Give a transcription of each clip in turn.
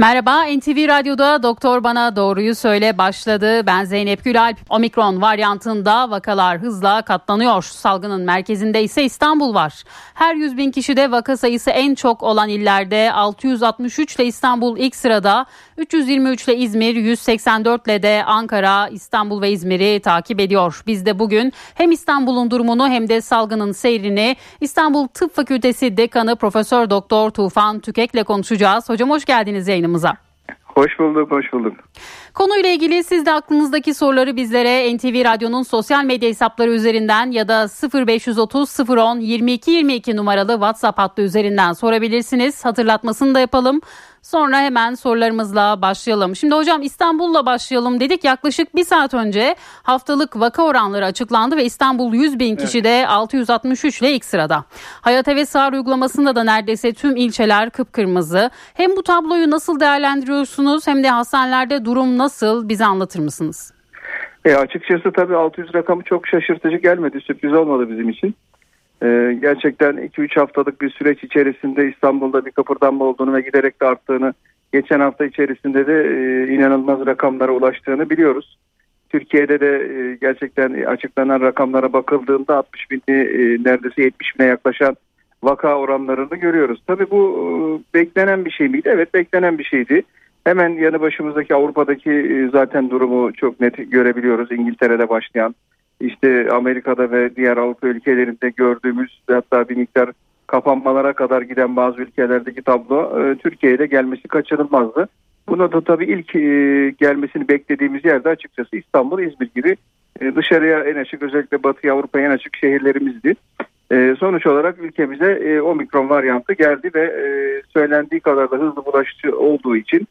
Merhaba NTV Radyo'da Doktor Bana Doğruyu Söyle başladı. Ben Zeynep Gülalp. Omikron varyantında vakalar hızla katlanıyor. Salgının merkezinde ise İstanbul var. Her 100 bin kişide vaka sayısı en çok olan illerde 663 ile İstanbul ilk sırada, 323 ile İzmir, 184 ile de Ankara, İstanbul ve İzmir'i takip ediyor. Biz de bugün hem İstanbul'un durumunu hem de salgının seyrini İstanbul Tıp Fakültesi Dekanı Profesör Doktor Tufan Tükek'le konuşacağız. Hocam hoş geldiniz yayınımıza. Hoş bulduk, hoş bulduk. Konuyla ilgili siz de aklınızdaki soruları bizlere NTV Radyo'nun sosyal medya hesapları üzerinden ya da 0530 010 22 22 numaralı WhatsApp hattı üzerinden sorabilirsiniz. Hatırlatmasını da yapalım. Sonra hemen sorularımızla başlayalım. Şimdi hocam İstanbul'la başlayalım dedik. Yaklaşık bir saat önce haftalık vaka oranları açıklandı ve İstanbul 100 bin kişide evet. 663 ile ilk sırada. Hayat ve Sağır uygulamasında da neredeyse tüm ilçeler kıpkırmızı. Hem bu tabloyu nasıl değerlendiriyorsunuz hem de hastanelerde durum nasıl bize anlatır mısınız? E açıkçası tabii 600 rakamı çok şaşırtıcı gelmedi. Sürpriz olmadı bizim için. Ee, gerçekten 2-3 haftalık bir süreç içerisinde İstanbul'da bir kıpırdanma olduğunu ve giderek de arttığını geçen hafta içerisinde de e, inanılmaz rakamlara ulaştığını biliyoruz. Türkiye'de de e, gerçekten açıklanan rakamlara bakıldığında 60 bin e, neredeyse 70 bine yaklaşan vaka oranlarını görüyoruz. Tabii bu e, beklenen bir şey miydi? Evet beklenen bir şeydi. Hemen yanı başımızdaki Avrupa'daki e, zaten durumu çok net görebiliyoruz. İngiltere'de başlayan işte Amerika'da ve diğer Avrupa ülkelerinde gördüğümüz hatta bir miktar kapanmalara kadar giden bazı ülkelerdeki tablo e, Türkiye'de gelmesi kaçınılmazdı. Buna da tabii ilk e, gelmesini beklediğimiz yerde açıkçası İstanbul, İzmir gibi e, dışarıya en açık özellikle Batı Avrupa'ya en açık şehirlerimizdi. sonuç olarak ülkemize e, omikron varyantı geldi ve söylendiği kadar da hızlı bulaşıcı olduğu için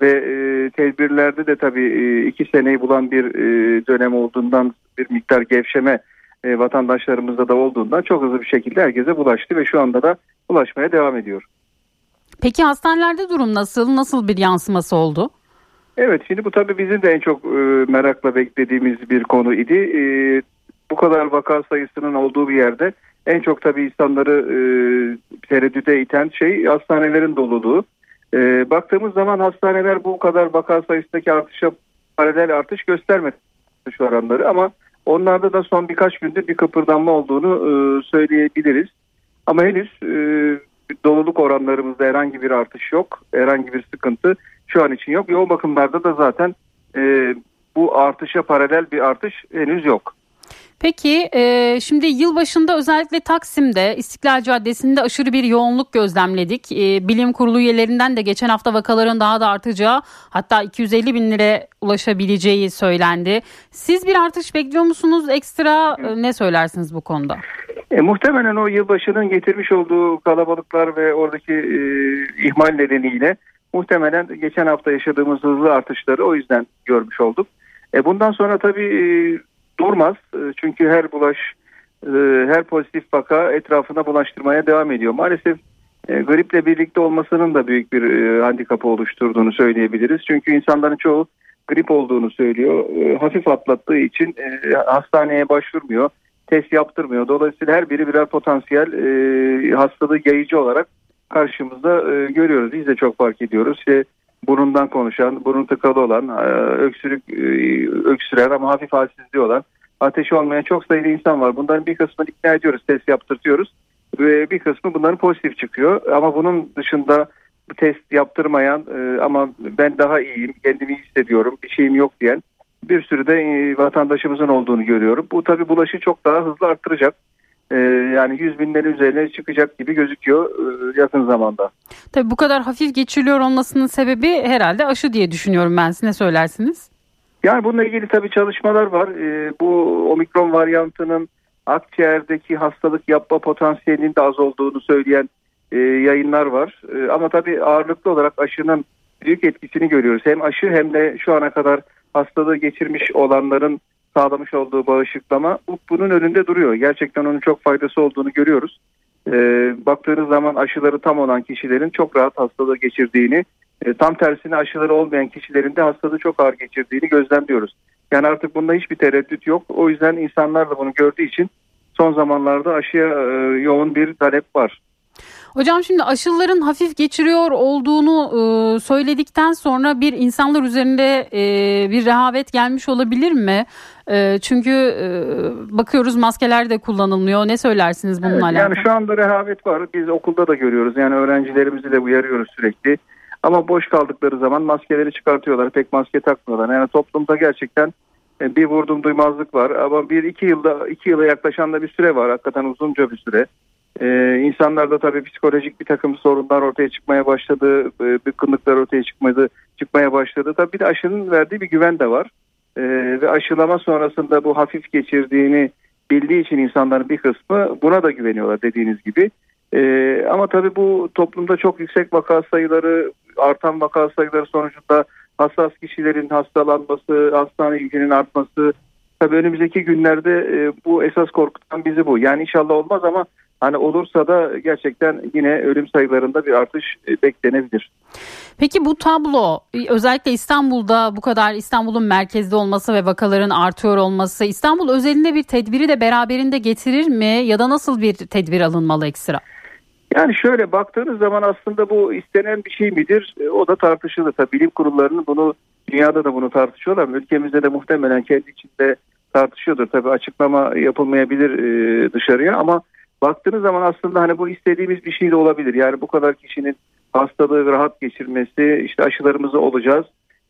ve e, tedbirlerde de tabii e, iki seneyi bulan bir e, dönem olduğundan bir miktar gevşeme e, vatandaşlarımızda da olduğundan çok hızlı bir şekilde herkese bulaştı ve şu anda da ulaşmaya devam ediyor. Peki hastanelerde durum nasıl? Nasıl bir yansıması oldu? Evet şimdi bu tabii bizim de en çok e, merakla beklediğimiz bir konu idi. E, bu kadar vaka sayısının olduğu bir yerde en çok tabii insanları e, tereddüte iten şey hastanelerin doluluğu. E, baktığımız zaman hastaneler bu kadar vaka sayısındaki artışa paralel artış göstermedi şu oranları ama onlarda da son birkaç gündür bir kıpırdanma olduğunu e, söyleyebiliriz. Ama henüz e, doluluk oranlarımızda herhangi bir artış yok. Herhangi bir sıkıntı şu an için yok. Yoğun bakımlarda da zaten e, bu artışa paralel bir artış henüz yok. Peki e, şimdi yılbaşında özellikle Taksim'de İstiklal Caddesi'nde aşırı bir yoğunluk gözlemledik. E, bilim kurulu üyelerinden de geçen hafta vakaların daha da artacağı hatta 250 bin lira ulaşabileceği söylendi. Siz bir artış bekliyor musunuz? Ekstra e, ne söylersiniz bu konuda? E, muhtemelen o yılbaşının getirmiş olduğu kalabalıklar ve oradaki e, ihmal nedeniyle muhtemelen geçen hafta yaşadığımız hızlı artışları o yüzden görmüş olduk. E, bundan sonra tabii e, durmaz. E, çünkü her bulaş, e, her pozitif vaka etrafına bulaştırmaya devam ediyor. Maalesef e, griple birlikte olmasının da büyük bir handikapı oluşturduğunu söyleyebiliriz. Çünkü insanların çoğu grip olduğunu söylüyor. Hafif atlattığı için hastaneye başvurmuyor. Test yaptırmıyor. Dolayısıyla her biri birer potansiyel hastalığı yayıcı olarak karşımızda görüyoruz. Biz de çok fark ediyoruz. İşte burundan konuşan, burun tıkalı olan, e, öksürük e, öksüren ama hafif halsizliği olan, ateşi olmayan çok sayıda insan var. Bunların bir kısmını ikna ediyoruz, test yaptırtıyoruz ve bir kısmı bunların pozitif çıkıyor. Ama bunun dışında test yaptırmayan e, ama ben daha iyiyim, kendimi iyi hissediyorum, bir şeyim yok diyen bir sürü de vatandaşımızın olduğunu görüyorum. Bu tabii bulaşı çok daha hızlı arttıracak. Ee, yani 100 binlerin üzerine çıkacak gibi gözüküyor e, yakın zamanda. Tabii bu kadar hafif geçiriliyor olmasının sebebi herhalde aşı diye düşünüyorum ben. Siz ne söylersiniz? Yani bununla ilgili tabii çalışmalar var. Ee, bu omikron varyantının akciğerdeki hastalık yapma potansiyelinin de az olduğunu söyleyen e, yayınlar var. E, ama tabii ağırlıklı olarak aşının büyük etkisini görüyoruz. Hem aşı hem de şu ana kadar hastalığı geçirmiş olanların sağlamış olduğu bağışıklama bu, bunun önünde duruyor. Gerçekten onun çok faydası olduğunu görüyoruz. E, baktığınız zaman aşıları tam olan kişilerin çok rahat hastalığı geçirdiğini, e, tam tersine aşıları olmayan kişilerin de hastalığı çok ağır geçirdiğini gözlemliyoruz. Yani artık bunda hiçbir tereddüt yok. O yüzden insanlar da bunu gördüğü için son zamanlarda aşıya e, yoğun bir talep var. Hocam şimdi aşıların hafif geçiriyor olduğunu e, söyledikten sonra bir insanlar üzerinde e, bir rehavet gelmiş olabilir mi? E, çünkü e, bakıyoruz maskeler de kullanılmıyor. Ne söylersiniz bununla evet, alakalı? Yani şu anda rehavet var. Biz okulda da görüyoruz. Yani öğrencilerimizi de uyarıyoruz sürekli. Ama boş kaldıkları zaman maskeleri çıkartıyorlar. Pek maske takmıyorlar. Yani toplumda gerçekten e, bir vurdum duymazlık var. Ama bir iki yılda iki yıla yaklaşan da bir süre var. Hakikaten uzunca bir süre. Ee, insanlarda tabii psikolojik bir takım sorunlar ortaya çıkmaya başladı, e, bıkkınlıklar ortaya çıkmadı, çıkmaya başladı. Tabii bir de aşının verdiği bir güven de var. Ee, ve aşılama sonrasında bu hafif geçirdiğini bildiği için insanların bir kısmı buna da güveniyorlar dediğiniz gibi. Ee, ama tabii bu toplumda çok yüksek vaka sayıları, artan vaka sayıları sonucunda hassas kişilerin hastalanması, hastane yükünün artması, tabii önümüzdeki günlerde e, bu esas korkutan bizi bu. Yani inşallah olmaz ama Hani olursa da gerçekten yine ölüm sayılarında bir artış e, beklenebilir. Peki bu tablo özellikle İstanbul'da bu kadar İstanbul'un merkezde olması ve vakaların artıyor olması İstanbul özelinde bir tedbiri de beraberinde getirir mi ya da nasıl bir tedbir alınmalı ekstra? Yani şöyle baktığınız zaman aslında bu istenen bir şey midir? E, o da tartışılır. Tabii bilim kurullarının bunu dünyada da bunu tartışıyorlar. Ülkemizde de muhtemelen kendi içinde tartışıyordur. Tabii açıklama yapılmayabilir e, dışarıya ama baktığınız zaman aslında hani bu istediğimiz bir şey de olabilir. Yani bu kadar kişinin hastalığı rahat geçirmesi, işte aşılarımızı olacağız.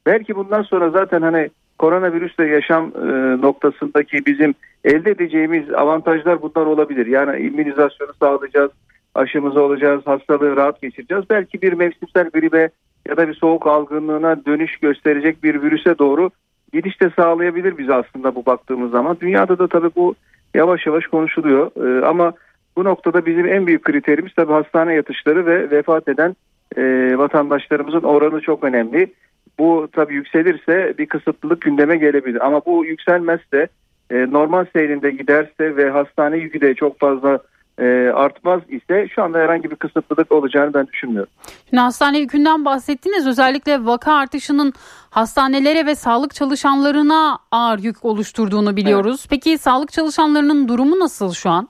Belki bundan sonra zaten hani koronavirüsle yaşam e, noktasındaki bizim elde edeceğimiz avantajlar bunlar olabilir. Yani immünizasyonu sağlayacağız, aşımızı olacağız, hastalığı rahat geçireceğiz. Belki bir mevsimsel gribe ya da bir soğuk algınlığına dönüş gösterecek bir virüse doğru gidiş de sağlayabilir bize aslında bu baktığımız zaman. Dünyada da tabii bu yavaş yavaş konuşuluyor. Ee, ama bu noktada bizim en büyük kriterimiz tabii hastane yatışları ve vefat eden e, vatandaşlarımızın oranı çok önemli. Bu tabii yükselirse bir kısıtlılık gündeme gelebilir. Ama bu yükselmezse e, normal seyrinde giderse ve hastane yükü de çok fazla e, artmaz ise şu anda herhangi bir kısıtlılık olacağını ben düşünmüyorum. Şimdi hastane yükünden bahsettiniz. Özellikle vaka artışının hastanelere ve sağlık çalışanlarına ağır yük oluşturduğunu biliyoruz. Evet. Peki sağlık çalışanlarının durumu nasıl şu an?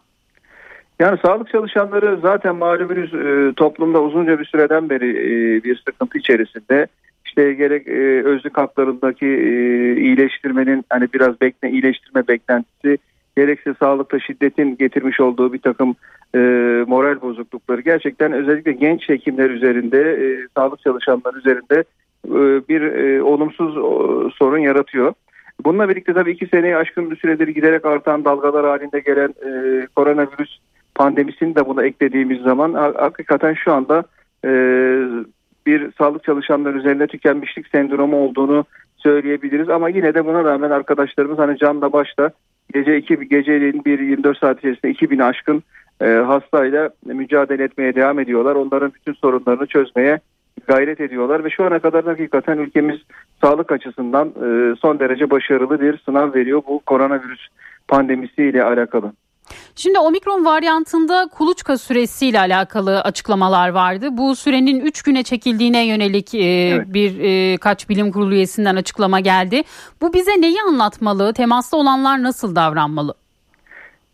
Yani sağlık çalışanları zaten malumunuz e, toplumda uzunca bir süreden beri e, bir sıkıntı içerisinde. İşte gerek e, özlük haklarındaki e, iyileştirmenin hani biraz bekle iyileştirme beklentisi gerekse sağlıkta şiddetin getirmiş olduğu bir takım e, moral bozuklukları gerçekten özellikle genç hekimler üzerinde e, sağlık çalışanları üzerinde e, bir e, olumsuz o, sorun yaratıyor. Bununla birlikte tabii iki seneyi aşkın bir süredir giderek artan dalgalar halinde gelen e, koronavirüs pandemisini de buna eklediğimiz zaman hakikaten şu anda e, bir sağlık çalışanları üzerinde tükenmişlik sendromu olduğunu söyleyebiliriz. Ama yine de buna rağmen arkadaşlarımız hani canla başla gece iki geceliğin bir 24 saat içerisinde 2000 aşkın e, hastayla mücadele etmeye devam ediyorlar. Onların bütün sorunlarını çözmeye gayret ediyorlar ve şu ana kadar hakikaten ülkemiz sağlık açısından e, son derece başarılı bir sınav veriyor bu koronavirüs pandemisiyle alakalı. Şimdi omikron varyantında kuluçka süresiyle alakalı açıklamalar vardı. Bu sürenin 3 güne çekildiğine yönelik e, evet. bir e, kaç bilim kurulu üyesinden açıklama geldi. Bu bize neyi anlatmalı? Temaslı olanlar nasıl davranmalı?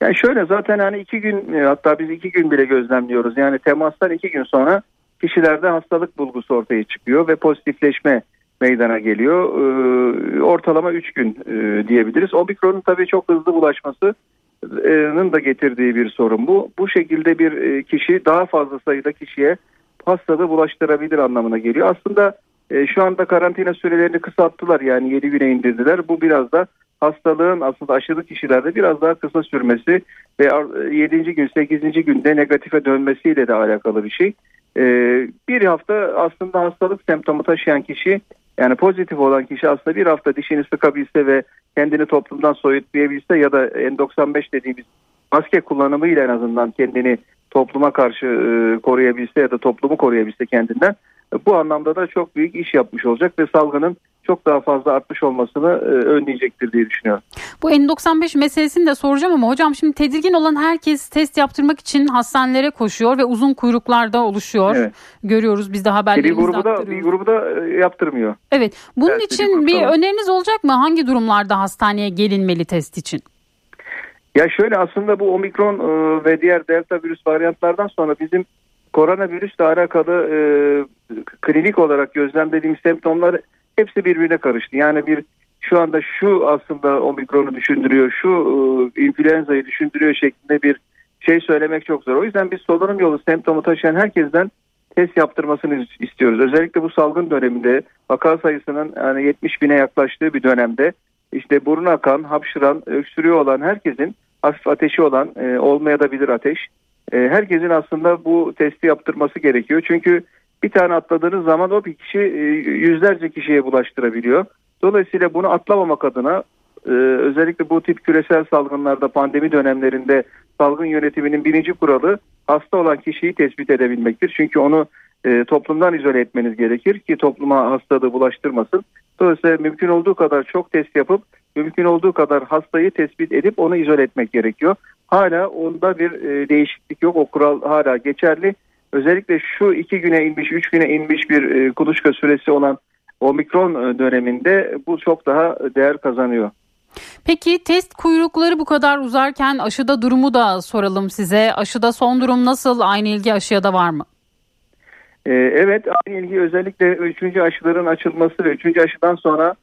Yani şöyle zaten hani iki gün e, hatta biz iki gün bile gözlemliyoruz. Yani temastan iki gün sonra kişilerde hastalık bulgusu ortaya çıkıyor ve pozitifleşme meydana geliyor. Ee, ortalama 3 gün e, diyebiliriz. Omikron'un tabii çok hızlı bulaşması da getirdiği bir sorun bu. Bu şekilde bir e, kişi daha fazla sayıda kişiye hastalığı bulaştırabilir anlamına geliyor. Aslında e, şu anda karantina sürelerini kısalttılar yani 7 güne indirdiler. Bu biraz da hastalığın aslında aşırı kişilerde biraz daha kısa sürmesi ve 7. E, gün 8. günde negatife dönmesiyle de alakalı bir şey. Bir hafta aslında hastalık semptomu taşıyan kişi yani pozitif olan kişi aslında bir hafta dişini sıkabilse ve kendini toplumdan soyutlayabilse ya da N95 dediğimiz maske kullanımıyla en azından kendini topluma karşı e, koruyabilse ya da toplumu koruyabilse kendinden bu anlamda da çok büyük iş yapmış olacak ve salgının çok daha fazla artmış olmasını e, önleyecektir diye düşünüyorum. Bu N95 meselesini de soracağım ama hocam şimdi tedirgin olan herkes test yaptırmak için hastanelere koşuyor ve uzun kuyruklarda oluşuyor. Evet. Görüyoruz biz de haberlerimizde bir grubu da, Bir grubu da e, yaptırmıyor. Evet. Bunun evet, için bir, bir öneriniz olacak mı? Hangi durumlarda hastaneye gelinmeli test için? Ya şöyle aslında bu omikron e, ve diğer delta virüs varyantlardan sonra bizim koronavirüsle alakalı e, klinik olarak gözlemlediğimiz semptomlar hepsi birbirine karıştı. Yani bir şu anda şu aslında omikronu düşündürüyor, şu e, influenza'yı düşündürüyor şeklinde bir şey söylemek çok zor. O yüzden biz solunum yolu semptomu taşıyan herkesten test yaptırmasını istiyoruz. Özellikle bu salgın döneminde vaka sayısının yani 70 bine yaklaştığı bir dönemde işte burun akan, hapşıran, öksürüyor olan herkesin hafif ateşi olan e, olmaya da bilir ateş. E, herkesin aslında bu testi yaptırması gerekiyor. Çünkü bir tane atladığınız zaman o bir kişi e, yüzlerce kişiye bulaştırabiliyor. Dolayısıyla bunu atlamamak adına e, özellikle bu tip küresel salgınlarda pandemi dönemlerinde salgın yönetiminin birinci kuralı hasta olan kişiyi tespit edebilmektir. Çünkü onu e, toplumdan izole etmeniz gerekir ki topluma hastalığı bulaştırmasın. Dolayısıyla mümkün olduğu kadar çok test yapıp mümkün olduğu kadar hastayı tespit edip onu izole etmek gerekiyor. Hala onda bir değişiklik yok. O kural hala geçerli. Özellikle şu iki güne inmiş, üç güne inmiş bir e, kuluçka süresi olan omikron e, döneminde bu çok daha değer kazanıyor. Peki test kuyrukları bu kadar uzarken aşıda durumu da soralım size. Aşıda son durum nasıl? Aynı ilgi aşıya da var mı? Ee, evet aynı ilgi özellikle 3. aşıların açılması ve 3. aşıdan sonra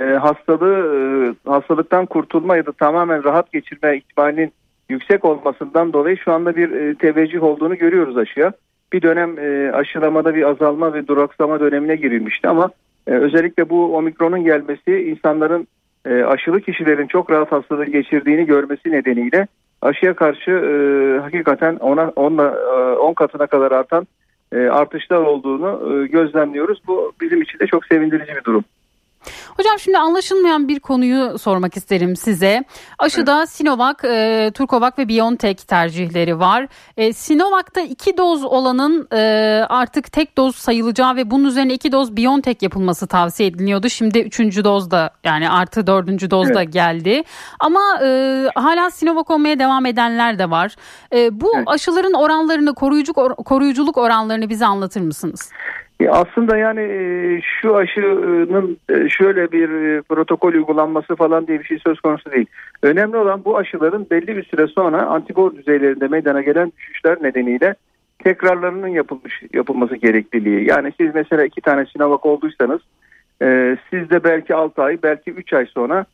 e, hastalığı e, hastalıktan kurtulma ya da tamamen rahat geçirme ihtimalinin yüksek olmasından dolayı şu anda bir e, teveccüh olduğunu görüyoruz aşıya. Bir dönem e, aşılamada bir azalma ve duraksama dönemine girilmişti ama e, özellikle bu omikronun gelmesi insanların e, aşılı kişilerin çok rahat hastalığı geçirdiğini görmesi nedeniyle aşıya karşı e, hakikaten ona 10 10 katına kadar artan e, artışlar olduğunu e, gözlemliyoruz. Bu bizim için de çok sevindirici bir durum. Hocam şimdi anlaşılmayan bir konuyu sormak isterim size. Aşıda evet. Sinovac, e, Turkovac ve BioNTech tercihleri var. E, Sinovac'ta iki doz olanın e, artık tek doz sayılacağı ve bunun üzerine iki doz BioNTech yapılması tavsiye ediliyordu. Şimdi üçüncü doz da yani artı dördüncü doz da evet. geldi. Ama e, hala Sinovac olmaya devam edenler de var. E, bu evet. aşıların oranlarını, koruyucu, koruyuculuk oranlarını bize anlatır mısınız? Aslında yani e, şu aşının e, şöyle bir e, protokol uygulanması falan diye bir şey söz konusu değil. Önemli olan bu aşıların belli bir süre sonra antikor düzeylerinde meydana gelen düşüşler nedeniyle tekrarlarının yapılmış yapılması gerekliliği. Yani siz mesela iki tane Sinovac olduysanız siz de belki 6 ay belki 3 ay sonra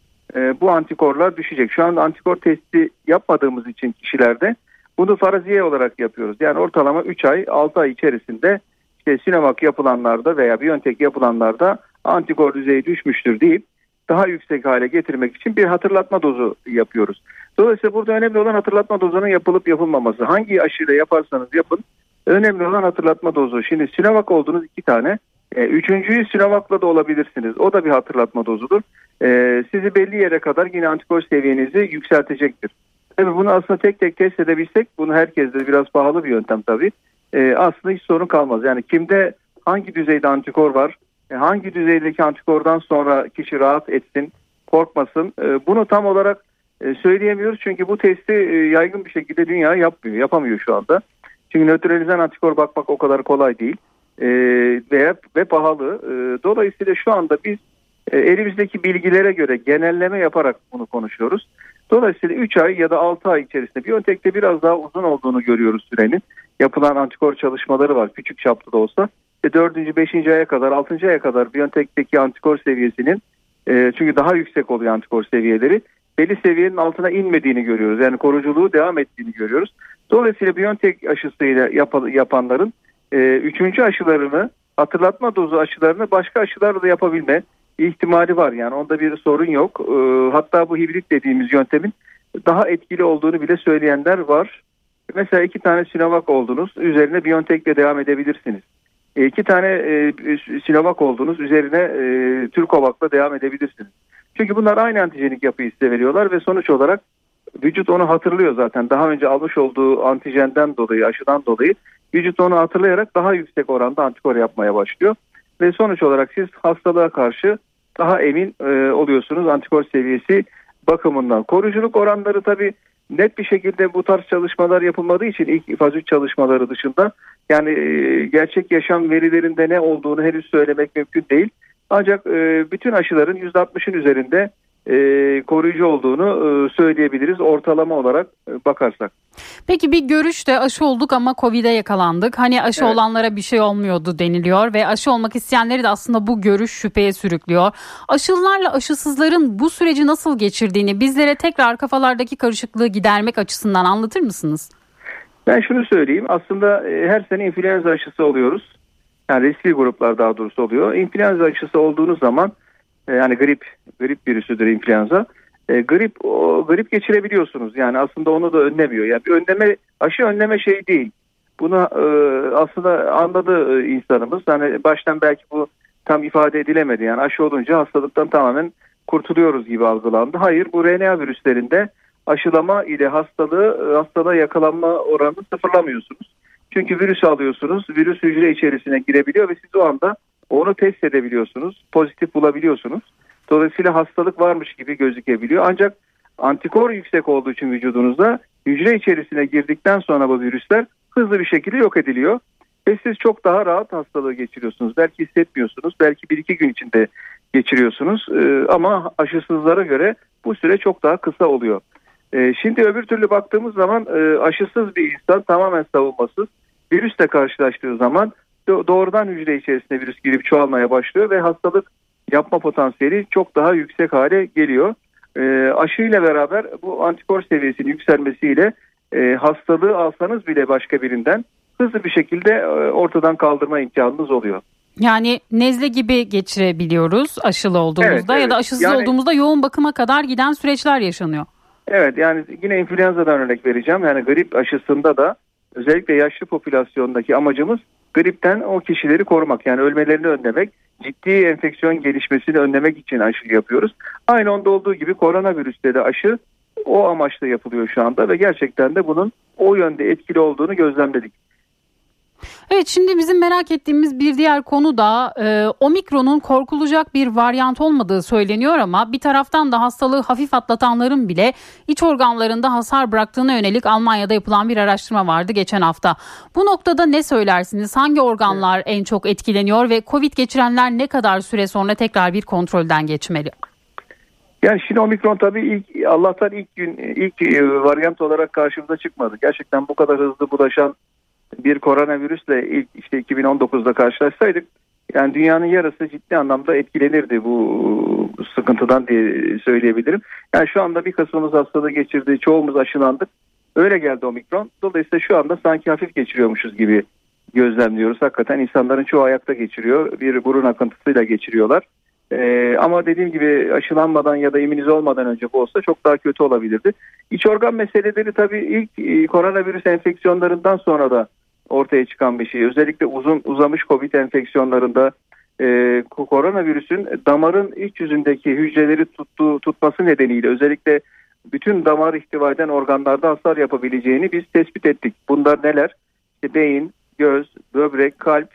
bu antikorlar düşecek. Şu anda antikor testi yapmadığımız için kişilerde bunu faraziye olarak yapıyoruz. Yani ortalama 3 ay 6 ay içerisinde işte Sinovac yapılanlarda veya Biontech yapılanlarda antikor düzeyi düşmüştür deyip daha yüksek hale getirmek için bir hatırlatma dozu yapıyoruz. Dolayısıyla burada önemli olan hatırlatma dozunun yapılıp yapılmaması. Hangi aşıyla yaparsanız yapın önemli olan hatırlatma dozu. Şimdi Sinovac oldunuz iki tane. E, üçüncüyü Sinovac'la da olabilirsiniz. O da bir hatırlatma dozudur. E, sizi belli yere kadar yine antikor seviyenizi yükseltecektir. Tabii bunu aslında tek tek test edebilsek bunu herkeste biraz pahalı bir yöntem tabii e, aslında hiç sorun kalmaz. Yani kimde hangi düzeyde antikor var, e, hangi düzeydeki antikordan sonra kişi rahat etsin, korkmasın. E, bunu tam olarak e, söyleyemiyoruz çünkü bu testi e, yaygın bir şekilde dünya yapmıyor, yapamıyor şu anda. Çünkü nötralizan antikor bakmak o kadar kolay değil e, ve, ve pahalı. E, dolayısıyla şu anda biz e, elimizdeki bilgilere göre genelleme yaparak bunu konuşuyoruz. Dolayısıyla 3 ay ya da 6 ay içerisinde Biontech'te biraz daha uzun olduğunu görüyoruz sürenin yapılan antikor çalışmaları var küçük çaplı da olsa. ve 4. 5. aya kadar 6. aya kadar Biontech'teki antikor seviyesinin e, çünkü daha yüksek oluyor antikor seviyeleri belli seviyenin altına inmediğini görüyoruz. Yani koruyuculuğu devam ettiğini görüyoruz. Dolayısıyla Biontech aşısıyla yap, yapanların e, üçüncü aşılarını hatırlatma dozu aşılarını başka aşılarla da yapabilme ihtimali var. Yani onda bir sorun yok. E, hatta bu hibrit dediğimiz yöntemin daha etkili olduğunu bile söyleyenler var. Mesela iki tane Sinovac oldunuz. Üzerine Biontech devam edebilirsiniz. E, iki tane e, Sinovac oldunuz. Üzerine e, Türkovac'la devam edebilirsiniz. Çünkü bunlar aynı antijenik yapıyı size veriyorlar ve sonuç olarak vücut onu hatırlıyor zaten. Daha önce almış olduğu antijenden dolayı, aşıdan dolayı vücut onu hatırlayarak daha yüksek oranda antikor yapmaya başlıyor. Ve sonuç olarak siz hastalığa karşı daha emin e, oluyorsunuz antikor seviyesi bakımından. Koruyuculuk oranları tabii net bir şekilde bu tarz çalışmalar yapılmadığı için ilk faz 3 çalışmaları dışında yani e, gerçek yaşam verilerinde ne olduğunu henüz söylemek mümkün değil. Ancak e, bütün aşıların %60'ın üzerinde e, koruyucu olduğunu e, söyleyebiliriz ortalama olarak e, bakarsak. Peki bir görüşte aşı olduk ama Covid'e yakalandık. Hani aşı evet. olanlara bir şey olmuyordu deniliyor ve aşı olmak isteyenleri de aslında bu görüş şüpheye sürüklüyor. Aşılılarla aşısızların bu süreci nasıl geçirdiğini bizlere tekrar kafalardaki karışıklığı gidermek açısından anlatır mısınız? Ben şunu söyleyeyim aslında e, her sene influenza aşısı oluyoruz. Yani riskli gruplar daha doğrusu oluyor. İnfluenza aşısı olduğunuz zaman yani grip grip virüsüdür influenza. E, grip o, grip geçirebiliyorsunuz. Yani aslında onu da önlemiyor. Yani bir önleme aşı önleme şey değil. Bunu e, aslında anladı e, insanımız. Yani baştan belki bu tam ifade edilemedi. Yani aşı olunca hastalıktan tamamen kurtuluyoruz gibi algılandı. Hayır bu RNA virüslerinde aşılama ile hastalığı hastalığa yakalanma oranını sıfırlamıyorsunuz. Çünkü virüs alıyorsunuz. Virüs hücre içerisine girebiliyor ve siz o anda onu test edebiliyorsunuz. Pozitif bulabiliyorsunuz. Dolayısıyla hastalık varmış gibi gözükebiliyor. Ancak antikor yüksek olduğu için vücudunuzda hücre içerisine girdikten sonra bu virüsler hızlı bir şekilde yok ediliyor. Ve siz çok daha rahat hastalığı geçiriyorsunuz. Belki hissetmiyorsunuz. Belki bir iki gün içinde geçiriyorsunuz. Ee, ama aşısızlara göre bu süre çok daha kısa oluyor. Ee, şimdi öbür türlü baktığımız zaman e, aşısız bir insan tamamen savunmasız virüsle karşılaştığı zaman doğrudan hücre içerisinde virüs girip çoğalmaya başlıyor ve hastalık yapma potansiyeli çok daha yüksek hale geliyor. E, aşıyla beraber bu antikor seviyesinin yükselmesiyle e, hastalığı alsanız bile başka birinden hızlı bir şekilde e, ortadan kaldırma imkanınız oluyor. Yani nezle gibi geçirebiliyoruz aşılı olduğumuzda evet, evet. ya da aşısız yani, olduğumuzda yoğun bakıma kadar giden süreçler yaşanıyor. Evet yani yine influenza'dan örnek vereceğim. Yani grip aşısında da özellikle yaşlı popülasyondaki amacımız gripten o kişileri korumak yani ölmelerini önlemek, ciddi enfeksiyon gelişmesini önlemek için aşı yapıyoruz. Aynı onda olduğu gibi koronavirüste de aşı o amaçla yapılıyor şu anda ve gerçekten de bunun o yönde etkili olduğunu gözlemledik. Evet şimdi bizim merak ettiğimiz bir diğer konu da e, omikronun korkulacak bir varyant olmadığı söyleniyor ama bir taraftan da hastalığı hafif atlatanların bile iç organlarında hasar bıraktığına yönelik Almanya'da yapılan bir araştırma vardı geçen hafta. Bu noktada ne söylersiniz? Hangi organlar en çok etkileniyor ve Covid geçirenler ne kadar süre sonra tekrar bir kontrolden geçmeli? Yani şimdi omikron tabii ilk Allah'tan ilk gün ilk e, varyant olarak karşımıza çıkmadı. Gerçekten bu kadar hızlı bulaşan bir koronavirüsle ilk işte 2019'da karşılaşsaydık yani dünyanın yarısı ciddi anlamda etkilenirdi bu sıkıntıdan diye söyleyebilirim. Yani şu anda bir kısmımız hastalığı geçirdi, çoğumuz aşılandık. Öyle geldi omikron. Dolayısıyla şu anda sanki hafif geçiriyormuşuz gibi gözlemliyoruz. Hakikaten insanların çoğu ayakta geçiriyor. Bir burun akıntısıyla geçiriyorlar. Ee, ama dediğim gibi aşılanmadan ya da immünize olmadan önce bu olsa çok daha kötü olabilirdi. İç organ meseleleri tabii ilk e, koronavirüs enfeksiyonlarından sonra da ortaya çıkan bir şey. Özellikle uzun uzamış COVID enfeksiyonlarında e, koronavirüsün damarın iç yüzündeki hücreleri tuttuğu, tutması nedeniyle özellikle bütün damar ihtiva eden organlarda hasar yapabileceğini biz tespit ettik. Bunlar neler? İşte beyin, göz, böbrek, kalp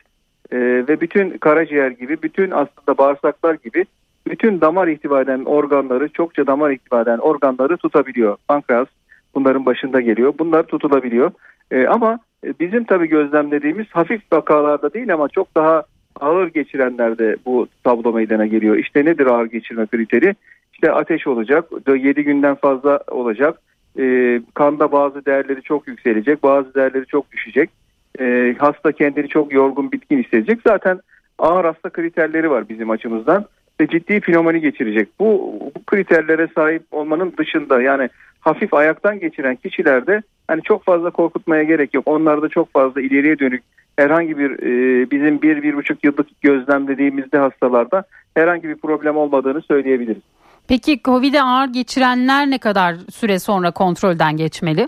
e, ve bütün karaciğer gibi, bütün aslında bağırsaklar gibi bütün damar ihtiva eden organları, çokça damar ihtiva eden organları tutabiliyor. Pankreas bunların başında geliyor. Bunlar tutulabiliyor. E, ama e, bizim tabii gözlemlediğimiz hafif vakalarda değil ama çok daha ağır geçirenlerde bu tablo meydana geliyor. İşte nedir ağır geçirme kriteri? İşte ateş olacak, 7 günden fazla olacak, e, kanda bazı değerleri çok yükselecek, bazı değerleri çok düşecek. E, hasta kendini çok yorgun, bitkin hissedecek. Zaten ağır hasta kriterleri var bizim açımızdan ve ciddi pnömoni geçirecek. Bu, bu kriterlere sahip olmanın dışında yani hafif ayaktan geçiren kişilerde hani çok fazla korkutmaya gerek yok. Onlarda çok fazla ileriye dönük herhangi bir e, bizim bir, bir buçuk yıllık gözlemlediğimizde hastalarda herhangi bir problem olmadığını söyleyebiliriz. Peki COVID'e ağır geçirenler ne kadar süre sonra kontrolden geçmeli?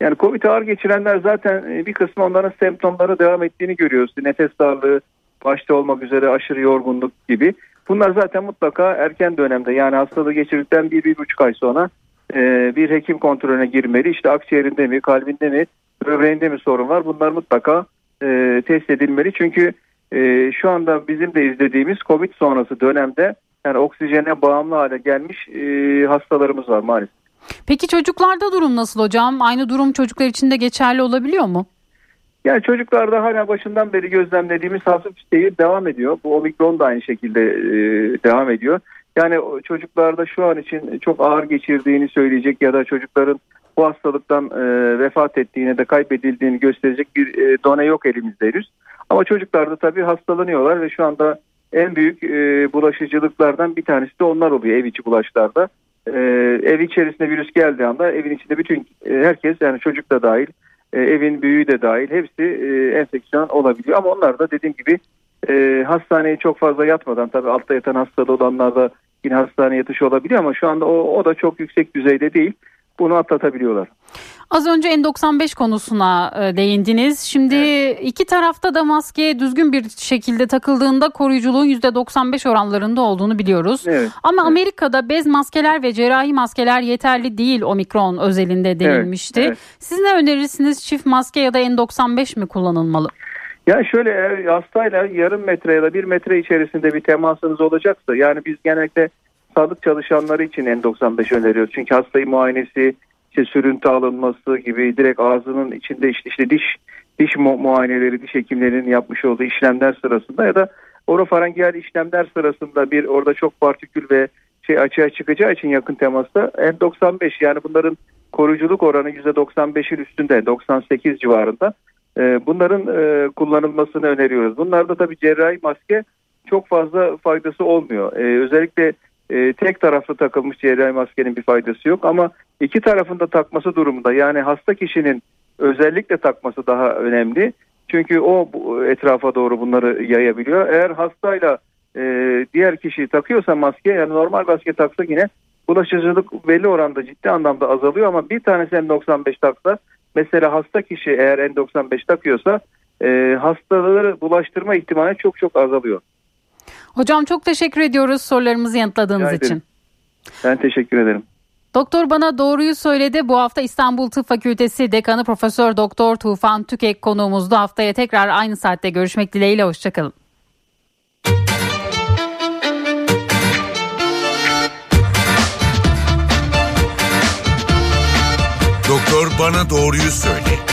Yani COVID ağır geçirenler zaten e, bir kısmı onların semptomları devam ettiğini görüyoruz. Nefes darlığı başta olmak üzere aşırı yorgunluk gibi. Bunlar zaten mutlaka erken dönemde yani hastalığı geçirdikten bir, bir buçuk ay sonra e, bir hekim kontrolüne girmeli. İşte akciğerinde mi, kalbinde mi, böbreğinde mi sorun var? Bunlar mutlaka e, test edilmeli. Çünkü e, şu anda bizim de izlediğimiz COVID sonrası dönemde yani oksijene bağımlı hale gelmiş e, hastalarımız var maalesef. Peki çocuklarda durum nasıl hocam? Aynı durum çocuklar için de geçerli olabiliyor mu? Yani çocuklarda hala başından beri gözlemlediğimiz hafif seyir devam ediyor. Bu omikron da aynı şekilde e, devam ediyor. Yani çocuklarda şu an için çok ağır geçirdiğini söyleyecek ya da çocukların bu hastalıktan e, vefat ettiğini de kaybedildiğini gösterecek bir e, done yok elimizde henüz. Ama çocuklarda tabii hastalanıyorlar ve şu anda en büyük e, bulaşıcılıklardan bir tanesi de onlar oluyor ev içi bulaşlarda. E, ev içerisinde virüs geldiği anda evin içinde bütün e, herkes yani çocuk da dahil e, evin büyüğü de dahil hepsi e, enfeksiyon olabiliyor. Ama onlar da dediğim gibi e, hastaneye çok fazla yatmadan tabii altta yatan hastalığı olanlarda yine hastaneye yatışı olabiliyor ama şu anda o, o da çok yüksek düzeyde değil. Bunu atlatabiliyorlar. Az önce N95 konusuna e, değindiniz. Şimdi evet. iki tarafta da maske düzgün bir şekilde takıldığında koruyuculuğun %95 oranlarında olduğunu biliyoruz. Evet. Ama evet. Amerika'da bez maskeler ve cerrahi maskeler yeterli değil omikron özelinde denilmişti. Evet. Evet. Siz ne önerirsiniz? Çift maske ya da N95 mi kullanılmalı? Ya şöyle eğer hastayla yarım metre ya da bir metre içerisinde bir temasınız olacaksa yani biz genellikle sağlık çalışanları için N95 öneriyoruz. Çünkü hastayı muayenesi, işte sürüntü alınması gibi direkt ağzının içinde işte, işte diş diş mu muayeneleri, diş hekimlerinin yapmış olduğu işlemler sırasında ya da orofarengeal işlemler sırasında bir orada çok partikül ve şey açığa çıkacağı için yakın temasta N95 yani bunların koruyuculuk oranı %95'in üstünde 98 civarında. Ee, bunların e, kullanılmasını öneriyoruz. Bunlarda tabii cerrahi maske çok fazla faydası olmuyor. Ee, özellikle e, tek taraflı takılmış cerrahi maskenin bir faydası yok ama iki tarafında takması durumunda yani hasta kişinin özellikle takması daha önemli. Çünkü o etrafa doğru bunları yayabiliyor. Eğer hastayla e, diğer kişi takıyorsa maske yani normal maske taksa yine bulaşıcılık belli oranda ciddi anlamda azalıyor ama bir tanesi N95 taksa mesela hasta kişi eğer N95 takıyorsa e, hastaları bulaştırma ihtimali çok çok azalıyor. Hocam çok teşekkür ediyoruz sorularımızı yanıtladığınız için. Ben teşekkür ederim. Doktor bana doğruyu söyledi. Bu hafta İstanbul Tıp Fakültesi Dekanı Profesör Doktor Tufan Tükek konuğumuzdu. Haftaya tekrar aynı saatte görüşmek dileğiyle. Hoşçakalın. Bana doğruyu söyle.